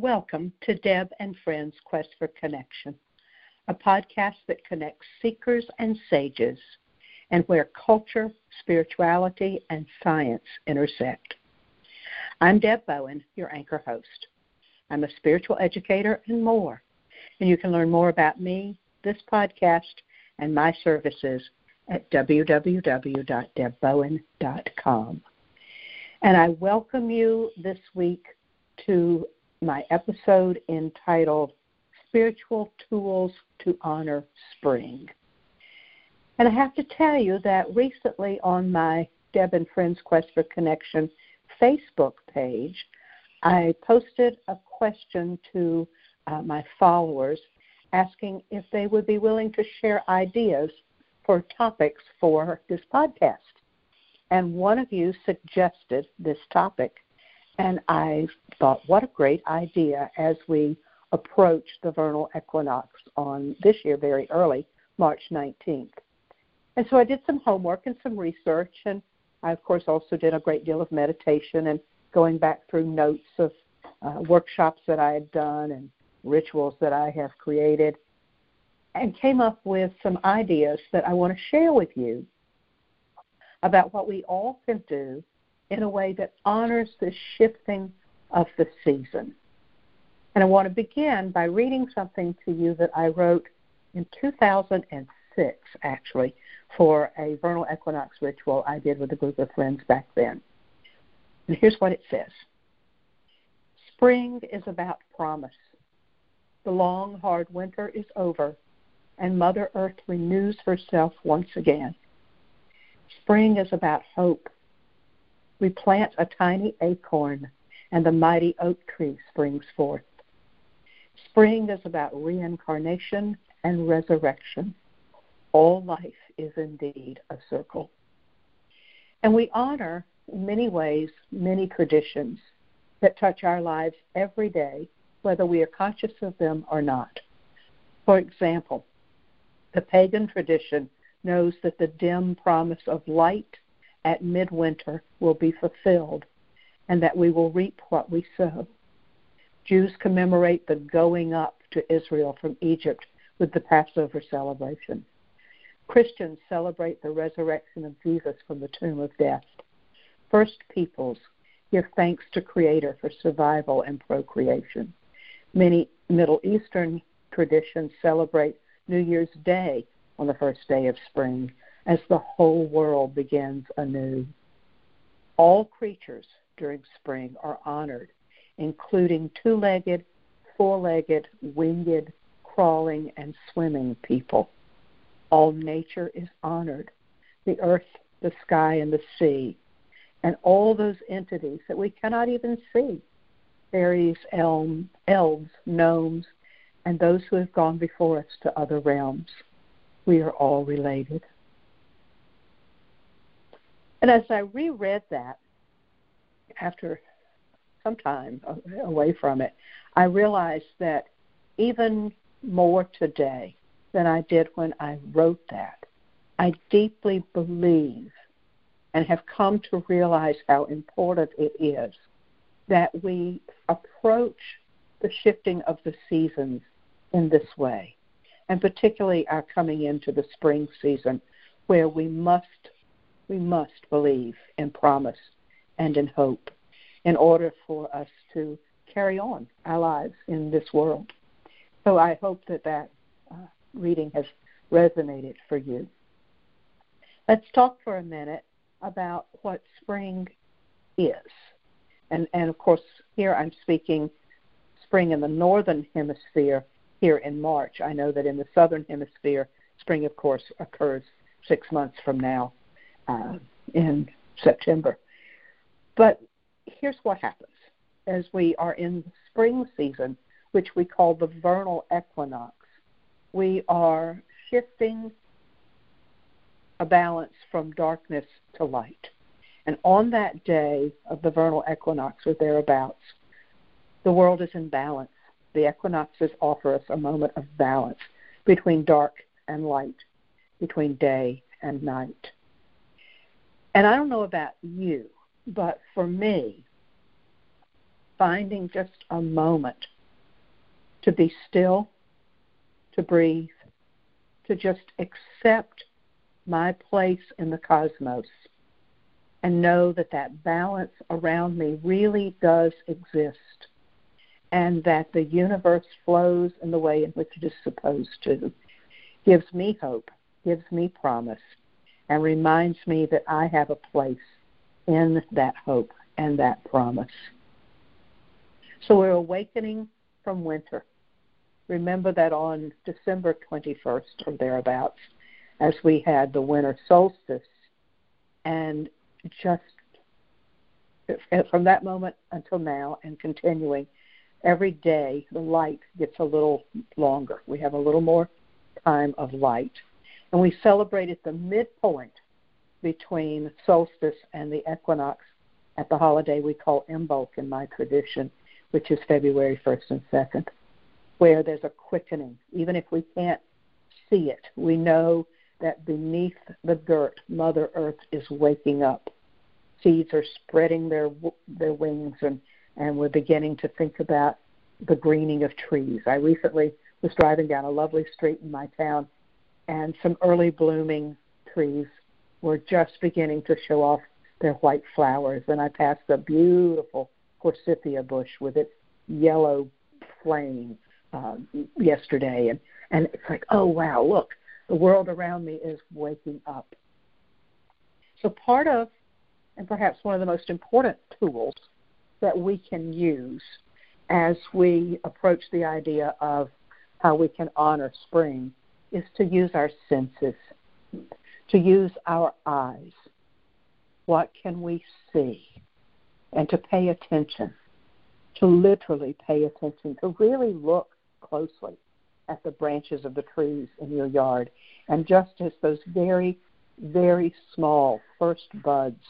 Welcome to Deb and Friends Quest for Connection, a podcast that connects seekers and sages and where culture, spirituality, and science intersect. I'm Deb Bowen, your anchor host. I'm a spiritual educator and more, and you can learn more about me, this podcast, and my services at www.debbowen.com. And I welcome you this week to my episode entitled Spiritual Tools to Honor Spring. And I have to tell you that recently on my Deb and Friends Quest for Connection Facebook page, I posted a question to uh, my followers asking if they would be willing to share ideas for topics for this podcast. And one of you suggested this topic, and I thought, what a great idea as we approach the vernal equinox on this year very early, March 19th. And so I did some homework and some research, and I, of course, also did a great deal of meditation and going back through notes of uh, workshops that I had done and rituals that I have created, and came up with some ideas that I want to share with you about what we all can do in a way that honors the shifting of the season. And I want to begin by reading something to you that I wrote in 2006, actually, for a vernal equinox ritual I did with a group of friends back then. And here's what it says Spring is about promise. The long, hard winter is over, and Mother Earth renews herself once again. Spring is about hope. We plant a tiny acorn, and the mighty oak tree springs forth. Spring is about reincarnation and resurrection. All life is indeed a circle. And we honor, many ways, many traditions that touch our lives every day, whether we are conscious of them or not. For example, the pagan tradition knows that the dim promise of light at midwinter will be fulfilled and that we will reap what we sow. Jews commemorate the going up to Israel from Egypt with the Passover celebration. Christians celebrate the resurrection of Jesus from the tomb of death. First peoples give thanks to Creator for survival and procreation. Many Middle Eastern traditions celebrate New Year's Day on the first day of spring as the whole world begins anew. All creatures during spring are honored, including two legged, four legged, winged, crawling, and swimming people. All nature is honored the earth, the sky, and the sea, and all those entities that we cannot even see fairies, elm, elves, gnomes, and those who have gone before us to other realms. We are all related. And as I reread that after some time away from it, I realized that even more today, than I did when I wrote that. I deeply believe and have come to realize how important it is that we approach the shifting of the seasons in this way, and particularly our coming into the spring season, where we must we must believe in promise and in hope in order for us to carry on our lives in this world. So I hope that that uh, reading has resonated for you. Let's talk for a minute about what spring is. And, and of course, here I'm speaking spring in the northern hemisphere here in March. I know that in the southern hemisphere, spring, of course, occurs six months from now uh, in September. But here's what happens as we are in the spring season, which we call the vernal equinox we are shifting a balance from darkness to light. And on that day of the vernal equinox or thereabouts, the world is in balance. The equinoxes offer us a moment of balance between dark and light, between day and night. And I don't know about you, but for me, finding just a moment to be still, to breathe, to just accept my place in the cosmos and know that that balance around me really does exist and that the universe flows in the way in which it is supposed to gives me hope, gives me promise, and reminds me that I have a place in that hope and that promise. So we're awakening from winter. Remember that on December 21st or thereabouts, as we had the winter solstice, and just from that moment until now and continuing, every day the light gets a little longer. We have a little more time of light. And we celebrated the midpoint between solstice and the equinox at the holiday we call Imbolc in my tradition, which is February 1st and 2nd, where there's a quickening. Even if we can't see it, we know that beneath the dirt, Mother Earth is waking up. Seeds are spreading their their wings, and and we're beginning to think about the greening of trees. I recently was driving down a lovely street in my town, and some early blooming trees were just beginning to show off their white flowers. And I passed a beautiful forsythia bush with its yellow flame uh, yesterday, and and it's like, oh wow, look, the world around me is waking up. So part of, and perhaps one of the most important tools that we can use as we approach the idea of how we can honor spring is to use our senses, to use our eyes. What can we see? And to pay attention, to literally pay attention, to really look closely at the branches of the trees in your yard. And just as those very, very small first buds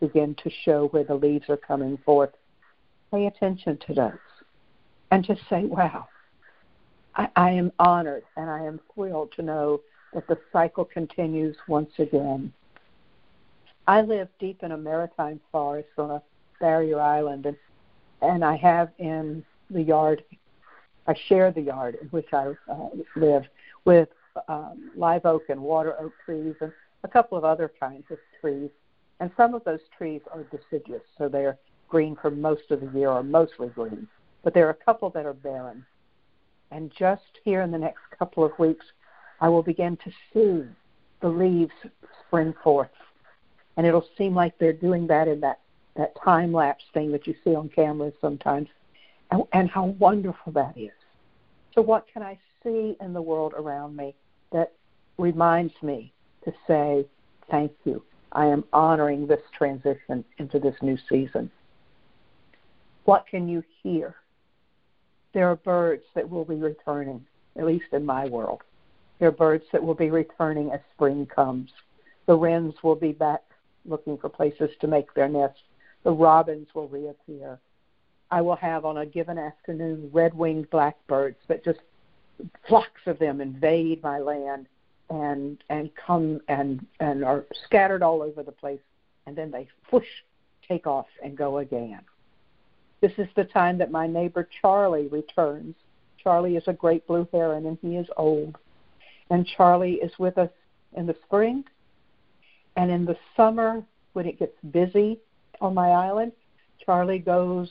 begin to show where the leaves are coming forth, pay attention to those and just say, wow, I, I am honored and I am thrilled to know that the cycle continues once again. I live deep in a maritime forest on a barrier island, and, and I have in the yard, I share the yard in which I uh, live with um, live oak and water oak trees and a couple of other kinds of trees. And some of those trees are deciduous, so they're green for most of the year or mostly green. But there are a couple that are barren. And just here in the next couple of weeks, I will begin to see the leaves spring forth. And it'll seem like they're doing that in that, that time lapse thing that you see on cameras sometimes. And, and how wonderful that is. So, what can I see in the world around me that reminds me to say, Thank you. I am honoring this transition into this new season. What can you hear? There are birds that will be returning, at least in my world. There are birds that will be returning as spring comes. The wrens will be back looking for places to make their nests. The robins will reappear. I will have on a given afternoon red winged blackbirds that just flocks of them invade my land and and come and and are scattered all over the place and then they whoosh take off and go again. This is the time that my neighbor Charlie returns. Charlie is a great blue heron and he is old. And Charlie is with us in the spring and in the summer when it gets busy on my island, Charlie goes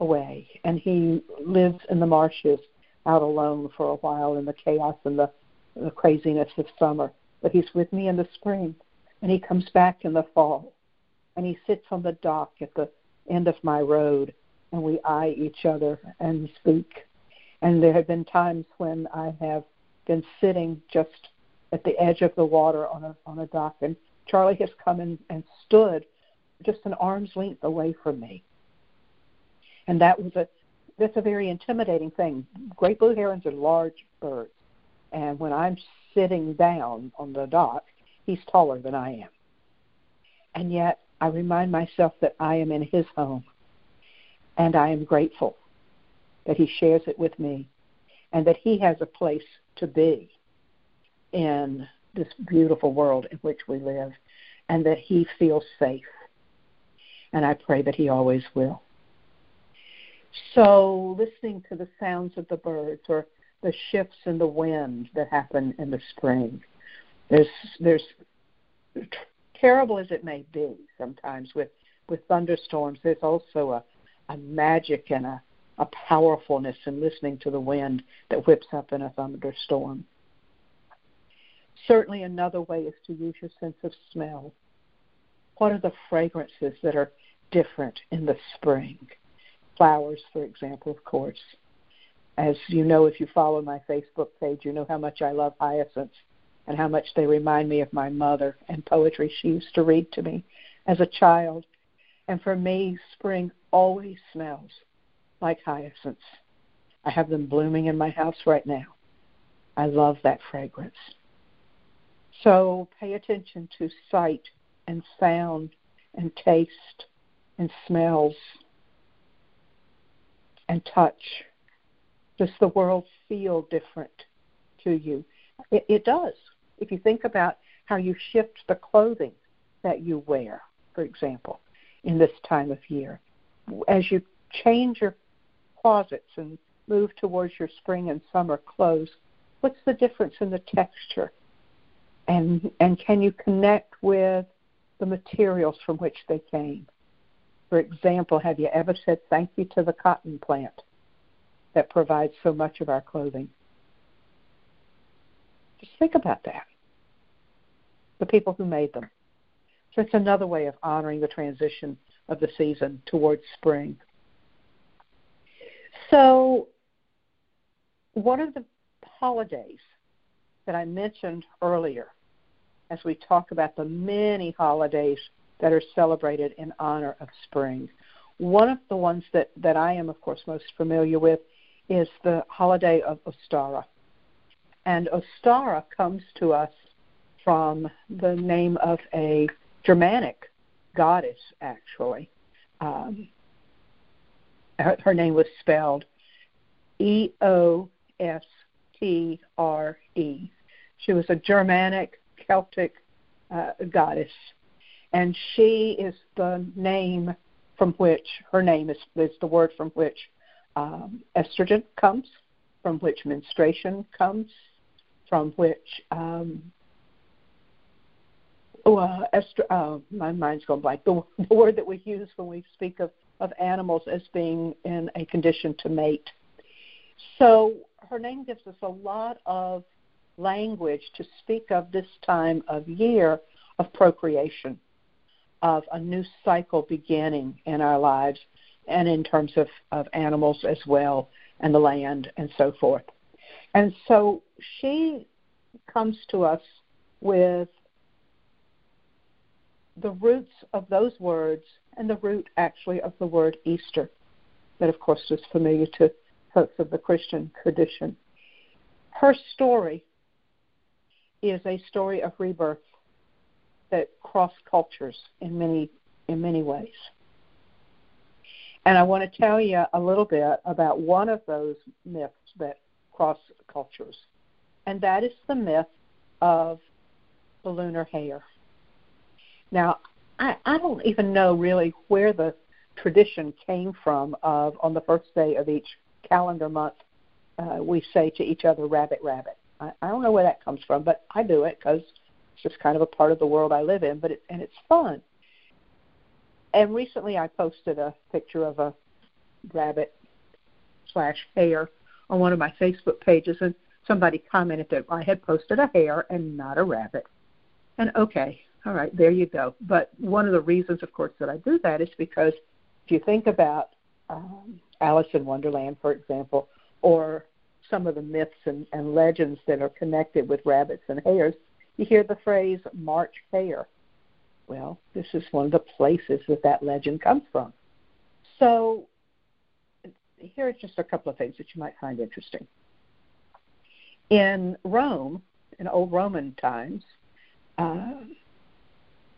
away and he lives in the marshes out alone for a while in the chaos and the, the craziness of summer. But he's with me in the spring and he comes back in the fall and he sits on the dock at the end of my road and we eye each other and speak. And there have been times when I have been sitting just at the edge of the water on a on a dock, and Charlie has come in and stood just an arm's length away from me. And that was a that's a very intimidating thing. Great blue herons are large birds, and when I'm sitting down on the dock, he's taller than I am. And yet I remind myself that I am in his home and I am grateful that He shares it with me and that He has a place to be in this beautiful world in which we live and that He feels safe. And I pray that He always will. So, listening to the sounds of the birds or the shifts in the wind that happen in the spring, there's there's terrible as it may be sometimes with with thunderstorms. There's also a a magic and a a powerfulness in listening to the wind that whips up in a thunderstorm. Certainly, another way is to use your sense of smell. What are the fragrances that are different in the spring? Flowers, for example, of course. As you know, if you follow my Facebook page, you know how much I love hyacinths and how much they remind me of my mother and poetry she used to read to me as a child. And for me, spring always smells like hyacinths. I have them blooming in my house right now. I love that fragrance. So pay attention to sight and sound and taste and smells and touch. Does the world feel different to you? It, it does. If you think about how you shift the clothing that you wear, for example, in this time of year, as you change your closets and move towards your spring and summer clothes, what's the difference in the texture? And and can you connect with the materials from which they came? For example, have you ever said thank you to the cotton plant that provides so much of our clothing? Just think about that. The people who made them. So it's another way of honoring the transition of the season towards spring. So, one of the holidays that I mentioned earlier, as we talk about the many holidays that are celebrated in honor of spring, one of the ones that, that I am, of course, most familiar with is the holiday of Ostara. And Ostara comes to us from the name of a Germanic goddess, actually. Um, her, her name was spelled E O S T R E. She was a Germanic Celtic uh, goddess, and she is the name from which her name is, is the word from which um, estrogen comes, from which menstruation comes, from which um, oh, uh, estro- uh, my mind's going blank. The, the word that we use when we speak of of animals as being in a condition to mate. So her name gives us a lot of language to speak of this time of year of procreation, of a new cycle beginning in our lives, and in terms of, of animals as well, and the land, and so forth. And so she comes to us with the roots of those words and the root actually of the word Easter, that of course is familiar to folks of the Christian tradition. Her story is a story of rebirth that cross cultures in many in many ways. And I want to tell you a little bit about one of those myths that cross cultures, and that is the myth of the lunar hare. Now, I, I don't even know really where the tradition came from of on the first day of each calendar month uh, we say to each other rabbit rabbit. I, I don't know where that comes from but i do it because it's just kind of a part of the world i live in but it, and it's fun. And recently i posted a picture of a rabbit slash hare on one of my facebook pages and somebody commented that i had posted a hare and not a rabbit. And okay all right, there you go. But one of the reasons, of course, that I do that is because if you think about um, Alice in Wonderland, for example, or some of the myths and, and legends that are connected with rabbits and hares, you hear the phrase March hare. Well, this is one of the places that that legend comes from. So here are just a couple of things that you might find interesting. In Rome, in old Roman times, uh,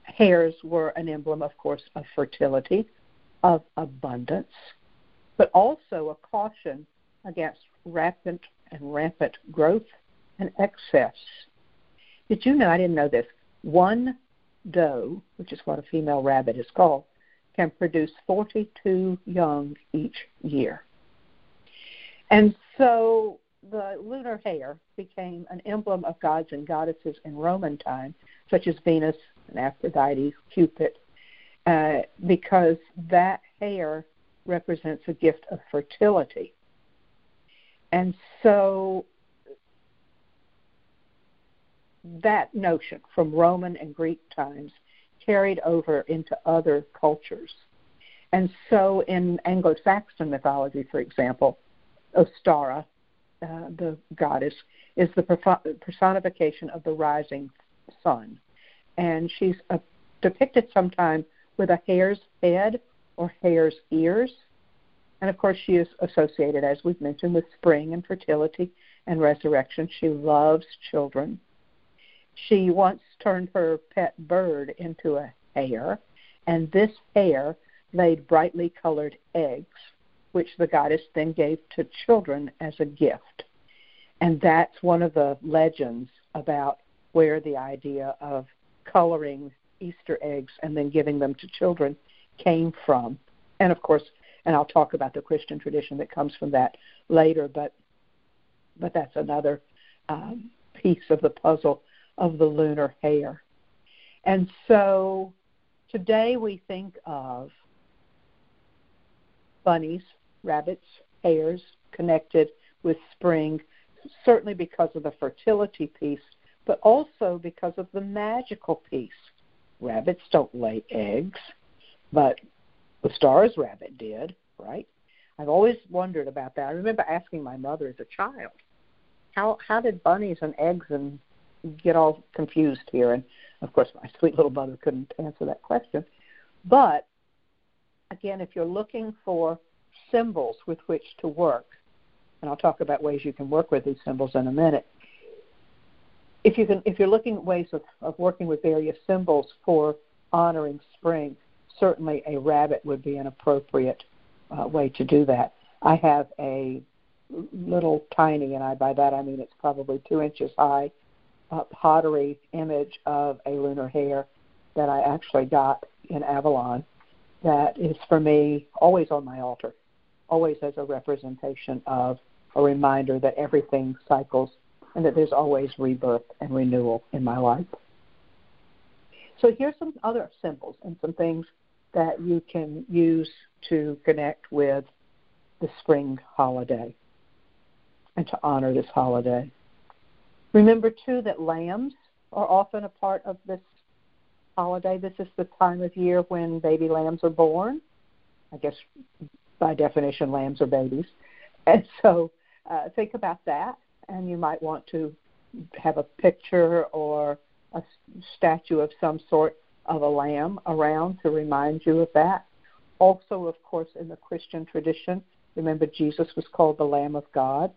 hares were an emblem, of course, of fertility, of abundance, but also a caution against rapid and rampant growth and excess. Did you know? I didn't know this. One doe, which is what a female rabbit is called, can produce 42 young each year. And so the lunar hare became an emblem of gods and goddesses in Roman time, such as Venus and Aphrodite, Cupid, uh, because that hare represents a gift of fertility. And so that notion from Roman and Greek times carried over into other cultures. And so in Anglo Saxon mythology, for example, Ostara, uh, the goddess, is the personification of the rising sun. And she's uh, depicted sometimes with a hare's head or hare's ears. And of course, she is associated, as we've mentioned, with spring and fertility and resurrection. She loves children. She once turned her pet bird into a hare, and this hare laid brightly colored eggs, which the goddess then gave to children as a gift. And that's one of the legends about where the idea of coloring Easter eggs and then giving them to children came from. And of course, and I'll talk about the Christian tradition that comes from that later, but but that's another um, piece of the puzzle of the lunar hare. And so today we think of bunnies, rabbits, hares connected with spring, certainly because of the fertility piece, but also because of the magical piece. Rabbits don't lay eggs, but Ostara's rabbit did, right? I've always wondered about that. I remember asking my mother as a child, how how did bunnies and eggs and get all confused here? And of course, my sweet little mother couldn't answer that question. But again, if you're looking for symbols with which to work, and I'll talk about ways you can work with these symbols in a minute. If you can, if you're looking at ways of, of working with various symbols for honoring spring, certainly a rabbit would be an appropriate uh, way to do that. I have a little tiny, and I by that I mean it's probably two inches high, uh, pottery image of a lunar hare that I actually got in Avalon. That is for me always on my altar, always as a representation of a reminder that everything cycles and that there's always rebirth and renewal in my life. So here's some other symbols and some things that you can use to connect with the spring holiday and to honor this holiday. Remember, too, that lambs are often a part of this holiday. This is the time of year when baby lambs are born. I guess by definition, lambs are babies. And so uh, think about that, and you might want to have a picture or a statue of some sort of a lamb around to remind you of that. Also, of course, in the Christian tradition, remember Jesus was called the Lamb of God.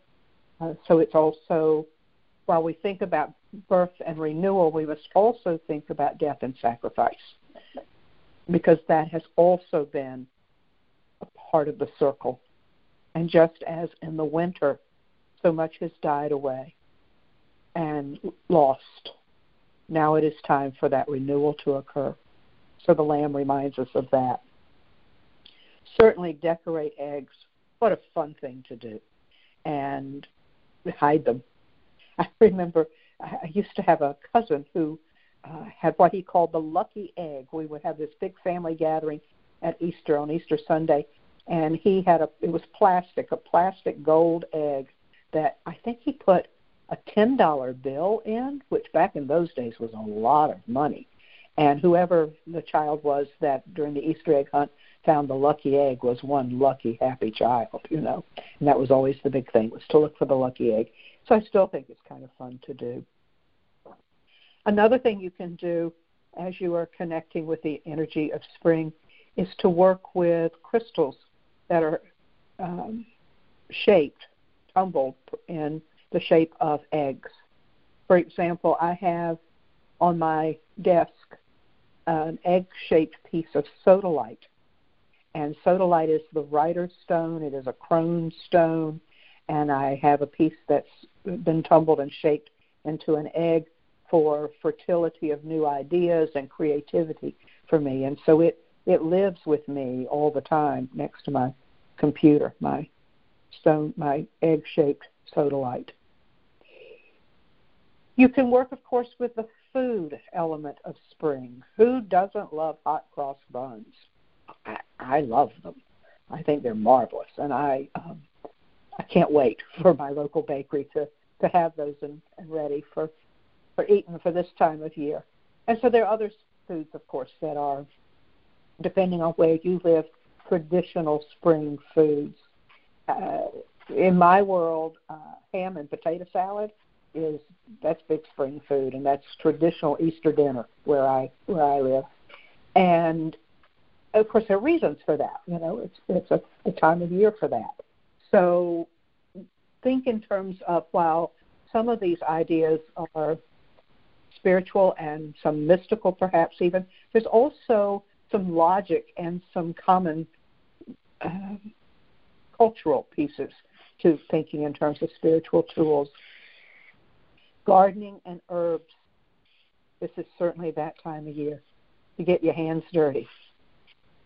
Uh, so it's also, while we think about birth and renewal, we must also think about death and sacrifice because that has also been part of the circle. And just as in the winter, so much has died away and lost now it is time for that renewal to occur. So the Lamb reminds us of that. Certainly, decorate eggs. What a fun thing to do. And hide them. I remember I used to have a cousin who uh, had what he called the lucky egg. We would have this big family gathering at Easter on Easter Sunday, and he had a it was plastic, a plastic gold egg that I think he put a ten dollar bill in, which back in those days was a lot of money. And whoever the child was that during the Easter egg hunt found the lucky egg was one lucky happy child, you know. And that was always the big thing was to look for the lucky egg. So I still think it's kind of fun to do. Another thing you can do as you are connecting with the energy of spring is to work with crystals that are um, shaped, tumbled in the shape of eggs. For example, I have on my desk an egg shaped piece of sodalite. And sodalite is the writer's stone, it is a crone stone, and I have a piece that's been tumbled and shaped into an egg for fertility of new ideas and creativity for me. And so it, it lives with me all the time next to my computer, my stone, my egg-shaped sodalite. You can work, of course, with the food element of spring. Who doesn't love hot cross buns? I, I love them. I think they're marvelous, and I um, I can't wait for my local bakery to to have those and, and ready for for eating for this time of year. And so there are other foods, of course, that are depending on where you live, traditional spring foods. Uh, in my world, uh, ham and potato salad is that's big spring food, and that's traditional Easter dinner where I where I live. And of course, there are reasons for that. You know, it's it's a, a time of year for that. So think in terms of while some of these ideas are spiritual and some mystical, perhaps even. There's also some logic and some common uh, cultural pieces to thinking in terms of spiritual tools. Gardening and herbs. This is certainly that time of year to get your hands dirty.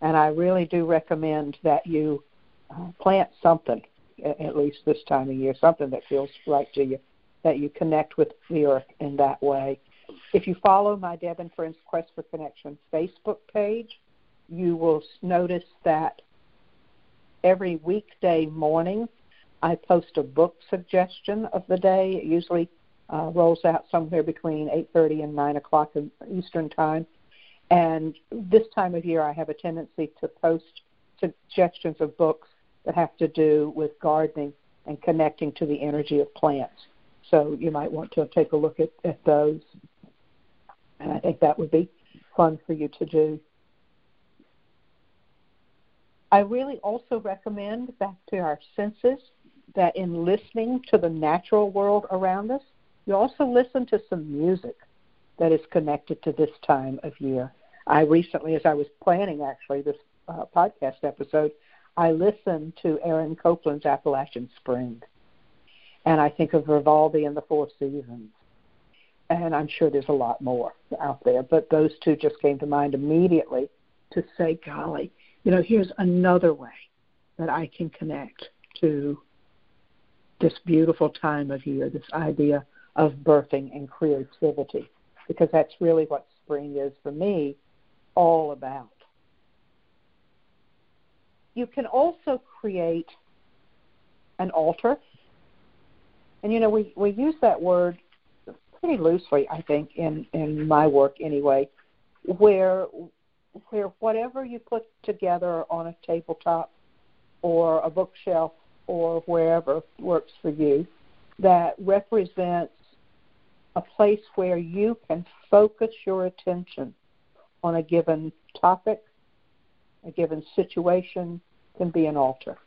And I really do recommend that you uh, plant something, at least this time of year, something that feels right to you, that you connect with the earth in that way. If you follow my Deb and Friends Quest for Connection Facebook page, you will notice that every weekday morning I post a book suggestion of the day. It usually uh, rolls out somewhere between 8:30 and 9 o'clock Eastern time. And this time of year, I have a tendency to post suggestions of books that have to do with gardening and connecting to the energy of plants. So you might want to take a look at, at those. And I think that would be fun for you to do. I really also recommend back to our senses that in listening to the natural world around us, you also listen to some music that is connected to this time of year. I recently, as I was planning actually this uh, podcast episode, I listened to Aaron Copland's Appalachian Spring. And I think of Vivaldi and the Four Seasons. And I'm sure there's a lot more out there, but those two just came to mind immediately to say, golly, you know, here's another way that I can connect to this beautiful time of year, this idea of birthing and creativity, because that's really what spring is for me all about. You can also create an altar. And you know, we, we use that word pretty loosely, I think, in, in my work anyway, where where whatever you put together on a tabletop or a bookshelf or wherever works for you that represents a place where you can focus your attention on a given topic, a given situation, can be an altar.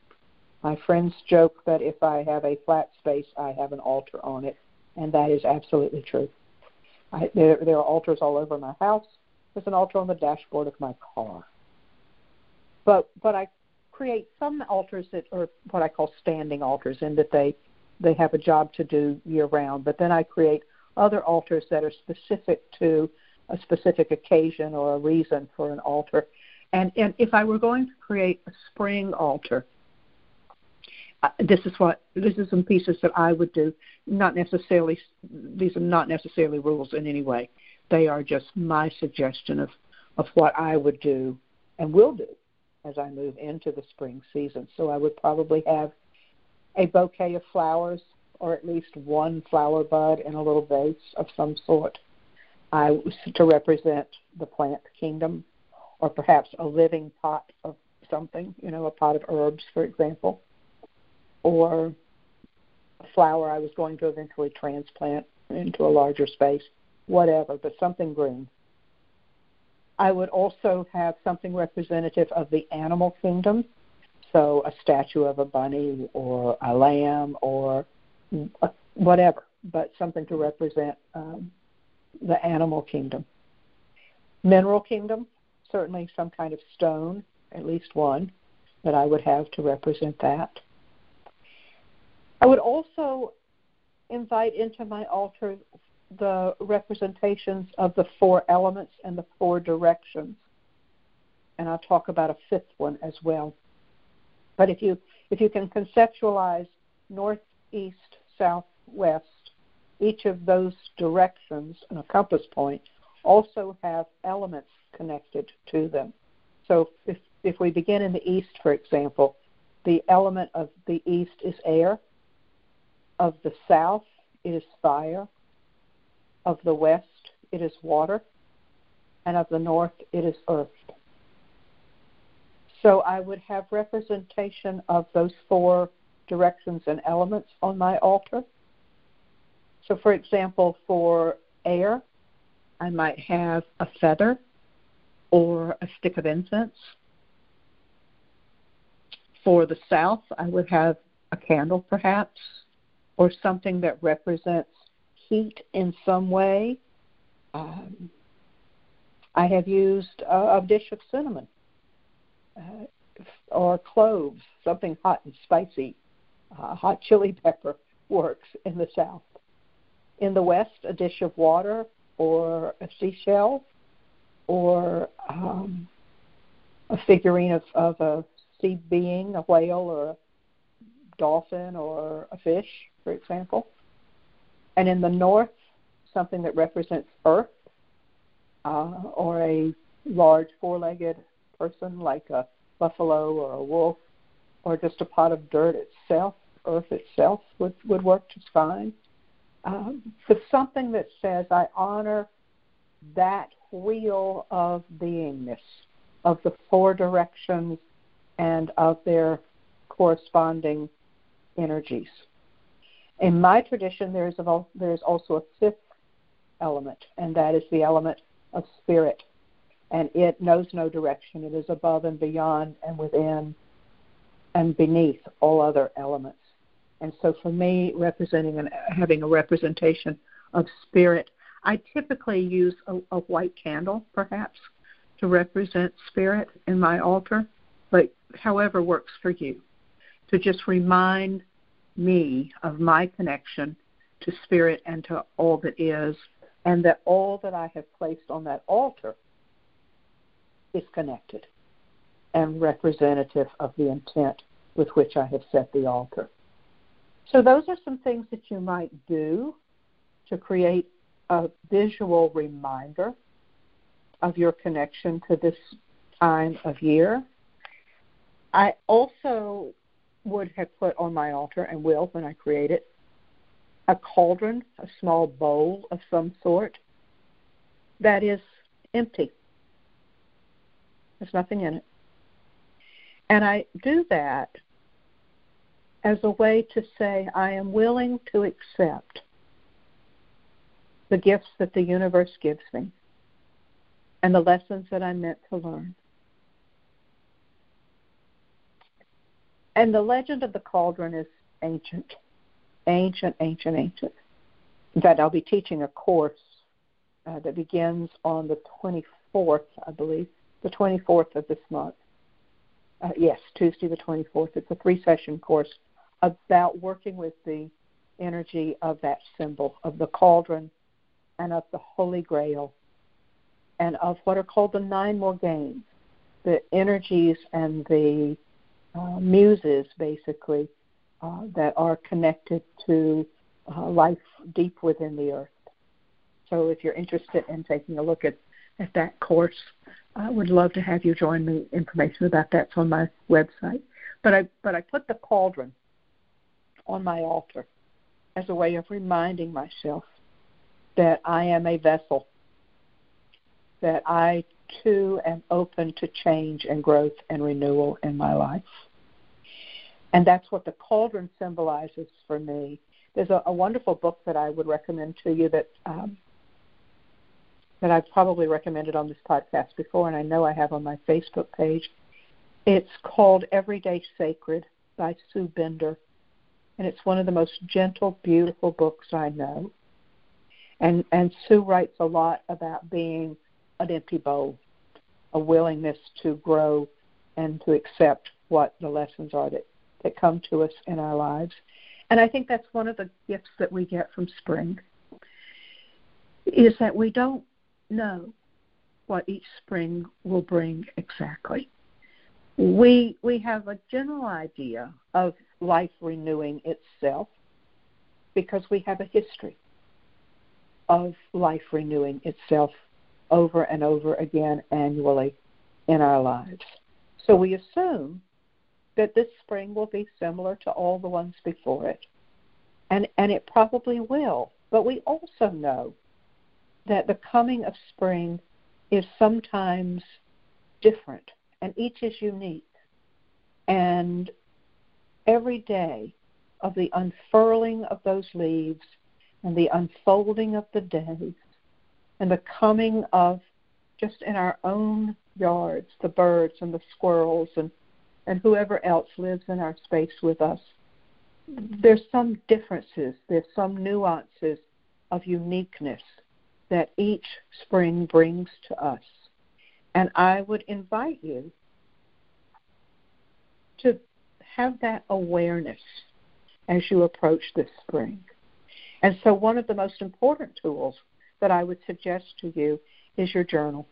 My friends joke that if I have a flat space, I have an altar on it, and that is absolutely true. I, there, there are altars all over my house. There's an altar on the dashboard of my car. But but I create some altars that are what I call standing altars, in that they they have a job to do year round. But then I create other altars that are specific to a specific occasion or a reason for an altar. And, and if I were going to create a spring altar, this is what this is some pieces that I would do. Not necessarily these are not necessarily rules in any way. They are just my suggestion of of what I would do and will do as I move into the spring season. So I would probably have a bouquet of flowers or at least one flower bud in a little vase of some sort. I to represent the plant kingdom, or perhaps a living pot of something, you know, a pot of herbs, for example, or a flower I was going to eventually transplant into a larger space, whatever, but something green. I would also have something representative of the animal kingdom, so a statue of a bunny or a lamb or whatever, but something to represent um, the animal kingdom. Mineral kingdom, certainly some kind of stone, at least one, that I would have to represent that. I would also invite into my altar the representations of the four elements and the four directions. And I'll talk about a fifth one as well. But if you if you can conceptualize north, east, south, west, each of those directions and a compass point also have elements connected to them. So if, if we begin in the east, for example, the element of the east is air, of the south it is fire, of the west it is water, and of the north it is earth. So I would have representation of those four directions and elements on my altar. So, for example, for air, I might have a feather or a stick of incense. For the south, I would have a candle perhaps, or something that represents heat in some way. Um, I have used a, a dish of cinnamon uh, or cloves, something hot and spicy. Uh, hot chili pepper works in the South. In the West, a dish of water or a seashell or um, a figurine of, of a sea being, a whale or a dolphin or a fish, for example. And in the north, something that represents earth uh, or a large four legged person like a buffalo or a wolf or just a pot of dirt itself, earth itself would, would work just fine. Um, but something that says, I honor that wheel of beingness, of the four directions and of their corresponding energies. In my tradition, there is, a, there is also a fifth element, and that is the element of spirit. And it knows no direction. It is above and beyond and within and beneath all other elements. And so for me, representing and having a representation of spirit, I typically use a, a white candle, perhaps, to represent spirit in my altar, but however works for you, to just remind me of my connection to spirit and to all that is, and that all that I have placed on that altar is connected and representative of the intent with which I have set the altar. So, those are some things that you might do to create a visual reminder of your connection to this time of year. I also would have put on my altar and will when I create it a cauldron, a small bowl of some sort that is empty. There's nothing in it. And I do that as a way to say, I am willing to accept the gifts that the universe gives me and the lessons that I'm meant to learn. And the legend of the cauldron is ancient, ancient, ancient, ancient. In fact, I'll be teaching a course uh, that begins on the 24th, I believe, the 24th of this month. Uh, yes, Tuesday the 24th. It's a three session course about working with the energy of that symbol, of the cauldron and of the Holy Grail, and of what are called the nine Morganes, the energies and the uh, muses, basically, uh, that are connected to uh, life deep within the earth. So if you're interested in taking a look at, at that course, I would love to have you join me. Information about that's on my website. But I but I put the cauldron on my altar as a way of reminding myself that I am a vessel, that I too am open to change and growth and renewal in my life. And that's what the cauldron symbolizes for me. There's a, a wonderful book that I would recommend to you that um, that I've probably recommended on this podcast before, and I know I have on my Facebook page. It's called Everyday Sacred by Sue Bender and it's one of the most gentle, beautiful books I know. And and Sue writes a lot about being an empty bowl, a willingness to grow and to accept what the lessons are that, that come to us in our lives. And I think that's one of the gifts that we get from spring is that we don't know what each spring will bring exactly. we we have a general idea of life renewing itself because we have a history of life renewing itself over and over again annually in our lives. So we assume that this spring will be similar to all the ones before it. And and it probably will. But we also know that the coming of spring is sometimes different and each is unique. And every day of the unfurling of those leaves and the unfolding of the days and the coming of just in our own yards the birds and the squirrels and and whoever else lives in our space with us there's some differences there's some nuances of uniqueness that each spring brings to us and i would invite you to have that awareness as you approach this spring. And so, one of the most important tools that I would suggest to you is your journal.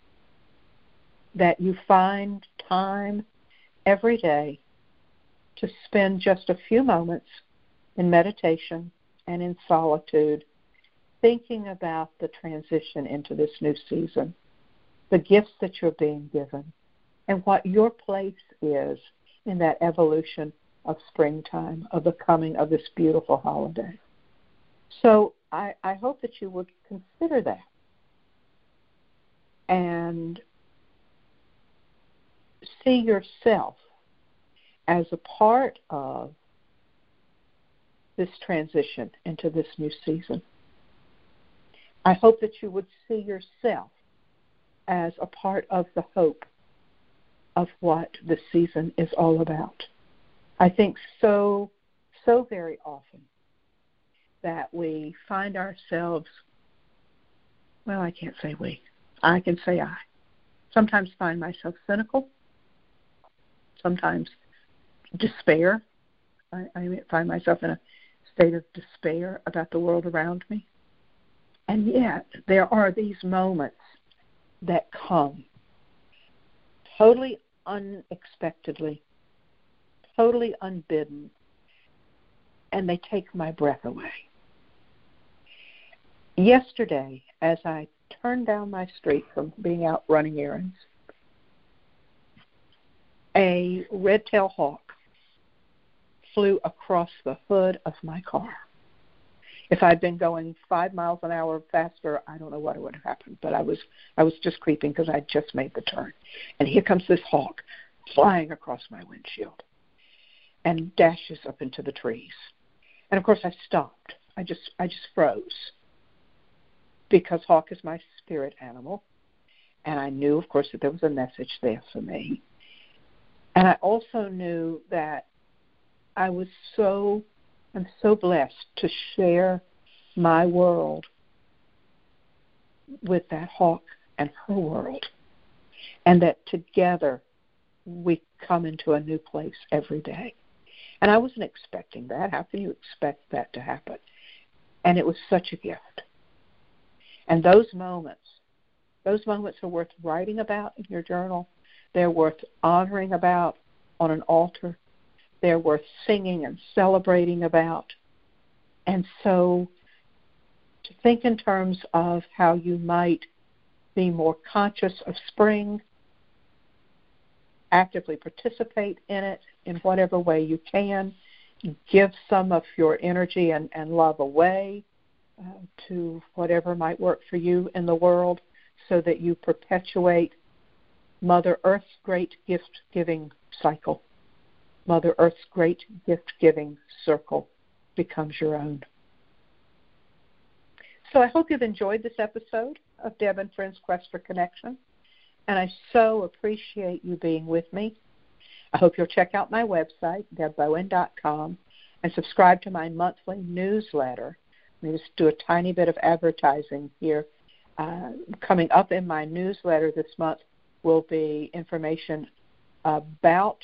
That you find time every day to spend just a few moments in meditation and in solitude, thinking about the transition into this new season, the gifts that you're being given, and what your place is in that evolution of springtime, of the coming of this beautiful holiday. So I, I hope that you would consider that and see yourself as a part of this transition into this new season. I hope that you would see yourself as a part of the hope of what the season is all about. I think so, so very often that we find ourselves, well, I can't say we, I can say I, sometimes find myself cynical, sometimes despair. I, I find myself in a state of despair about the world around me. And yet, there are these moments that come totally unexpectedly, totally unbidden, and they take my breath away. Yesterday, as I turned down my street from being out running errands, a red tail hawk flew across the hood of my car. If I'd been going five miles an hour faster, I don't know what would have happened. But I was I was just creeping because I'd just made the turn, and here comes this hawk flying across my windshield, and dashes up into the trees. And of course, I stopped. I just I just froze because hawk is my spirit animal, and I knew, of course, that there was a message there for me. And I also knew that I was so I'm so blessed to share my world with that hawk and her world. And that together we come into a new place every day. And I wasn't expecting that. How can you expect that to happen? And it was such a gift. And those moments, those moments are worth writing about in your journal. They're worth honoring about on an altar they're worth singing and celebrating about. And so to think in terms of how you might be more conscious of spring, actively participate in it in whatever way you can, give some of your energy and, and love away uh, to whatever might work for you in the world so that you perpetuate Mother Earth's great gift giving cycle. Mother Earth's great gift giving circle becomes your own. So I hope you've enjoyed this episode of Deb and Friends Quest for Connection, and I so appreciate you being with me. I hope you'll check out my website, debbowen.com, and subscribe to my monthly newsletter. Let me just do a tiny bit of advertising here. Uh, coming up in my newsletter this month will be information about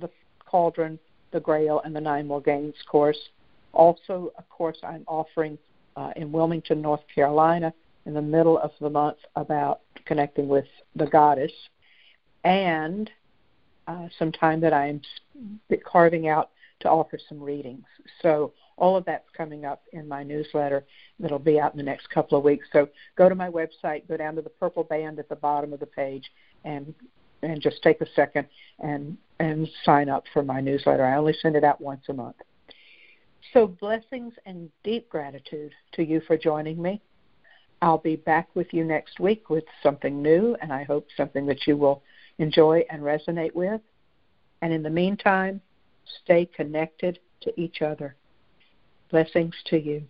the Cauldron, the Grail, and the Nine Morgens course. Also, a course I'm offering uh, in Wilmington, North Carolina, in the middle of the month about connecting with the goddess. And uh, some time that I'm carving out to offer some readings. So all of that's coming up in my newsletter that'll be out in the next couple of weeks. So go to my website, go down to the purple band at the bottom of the page, and and just take a second and and sign up for my newsletter. I only send it out once a month. So blessings and deep gratitude to you for joining me. I'll be back with you next week with something new, and I hope something that you will enjoy and resonate with. And in the meantime, stay connected to each other. Blessings to you.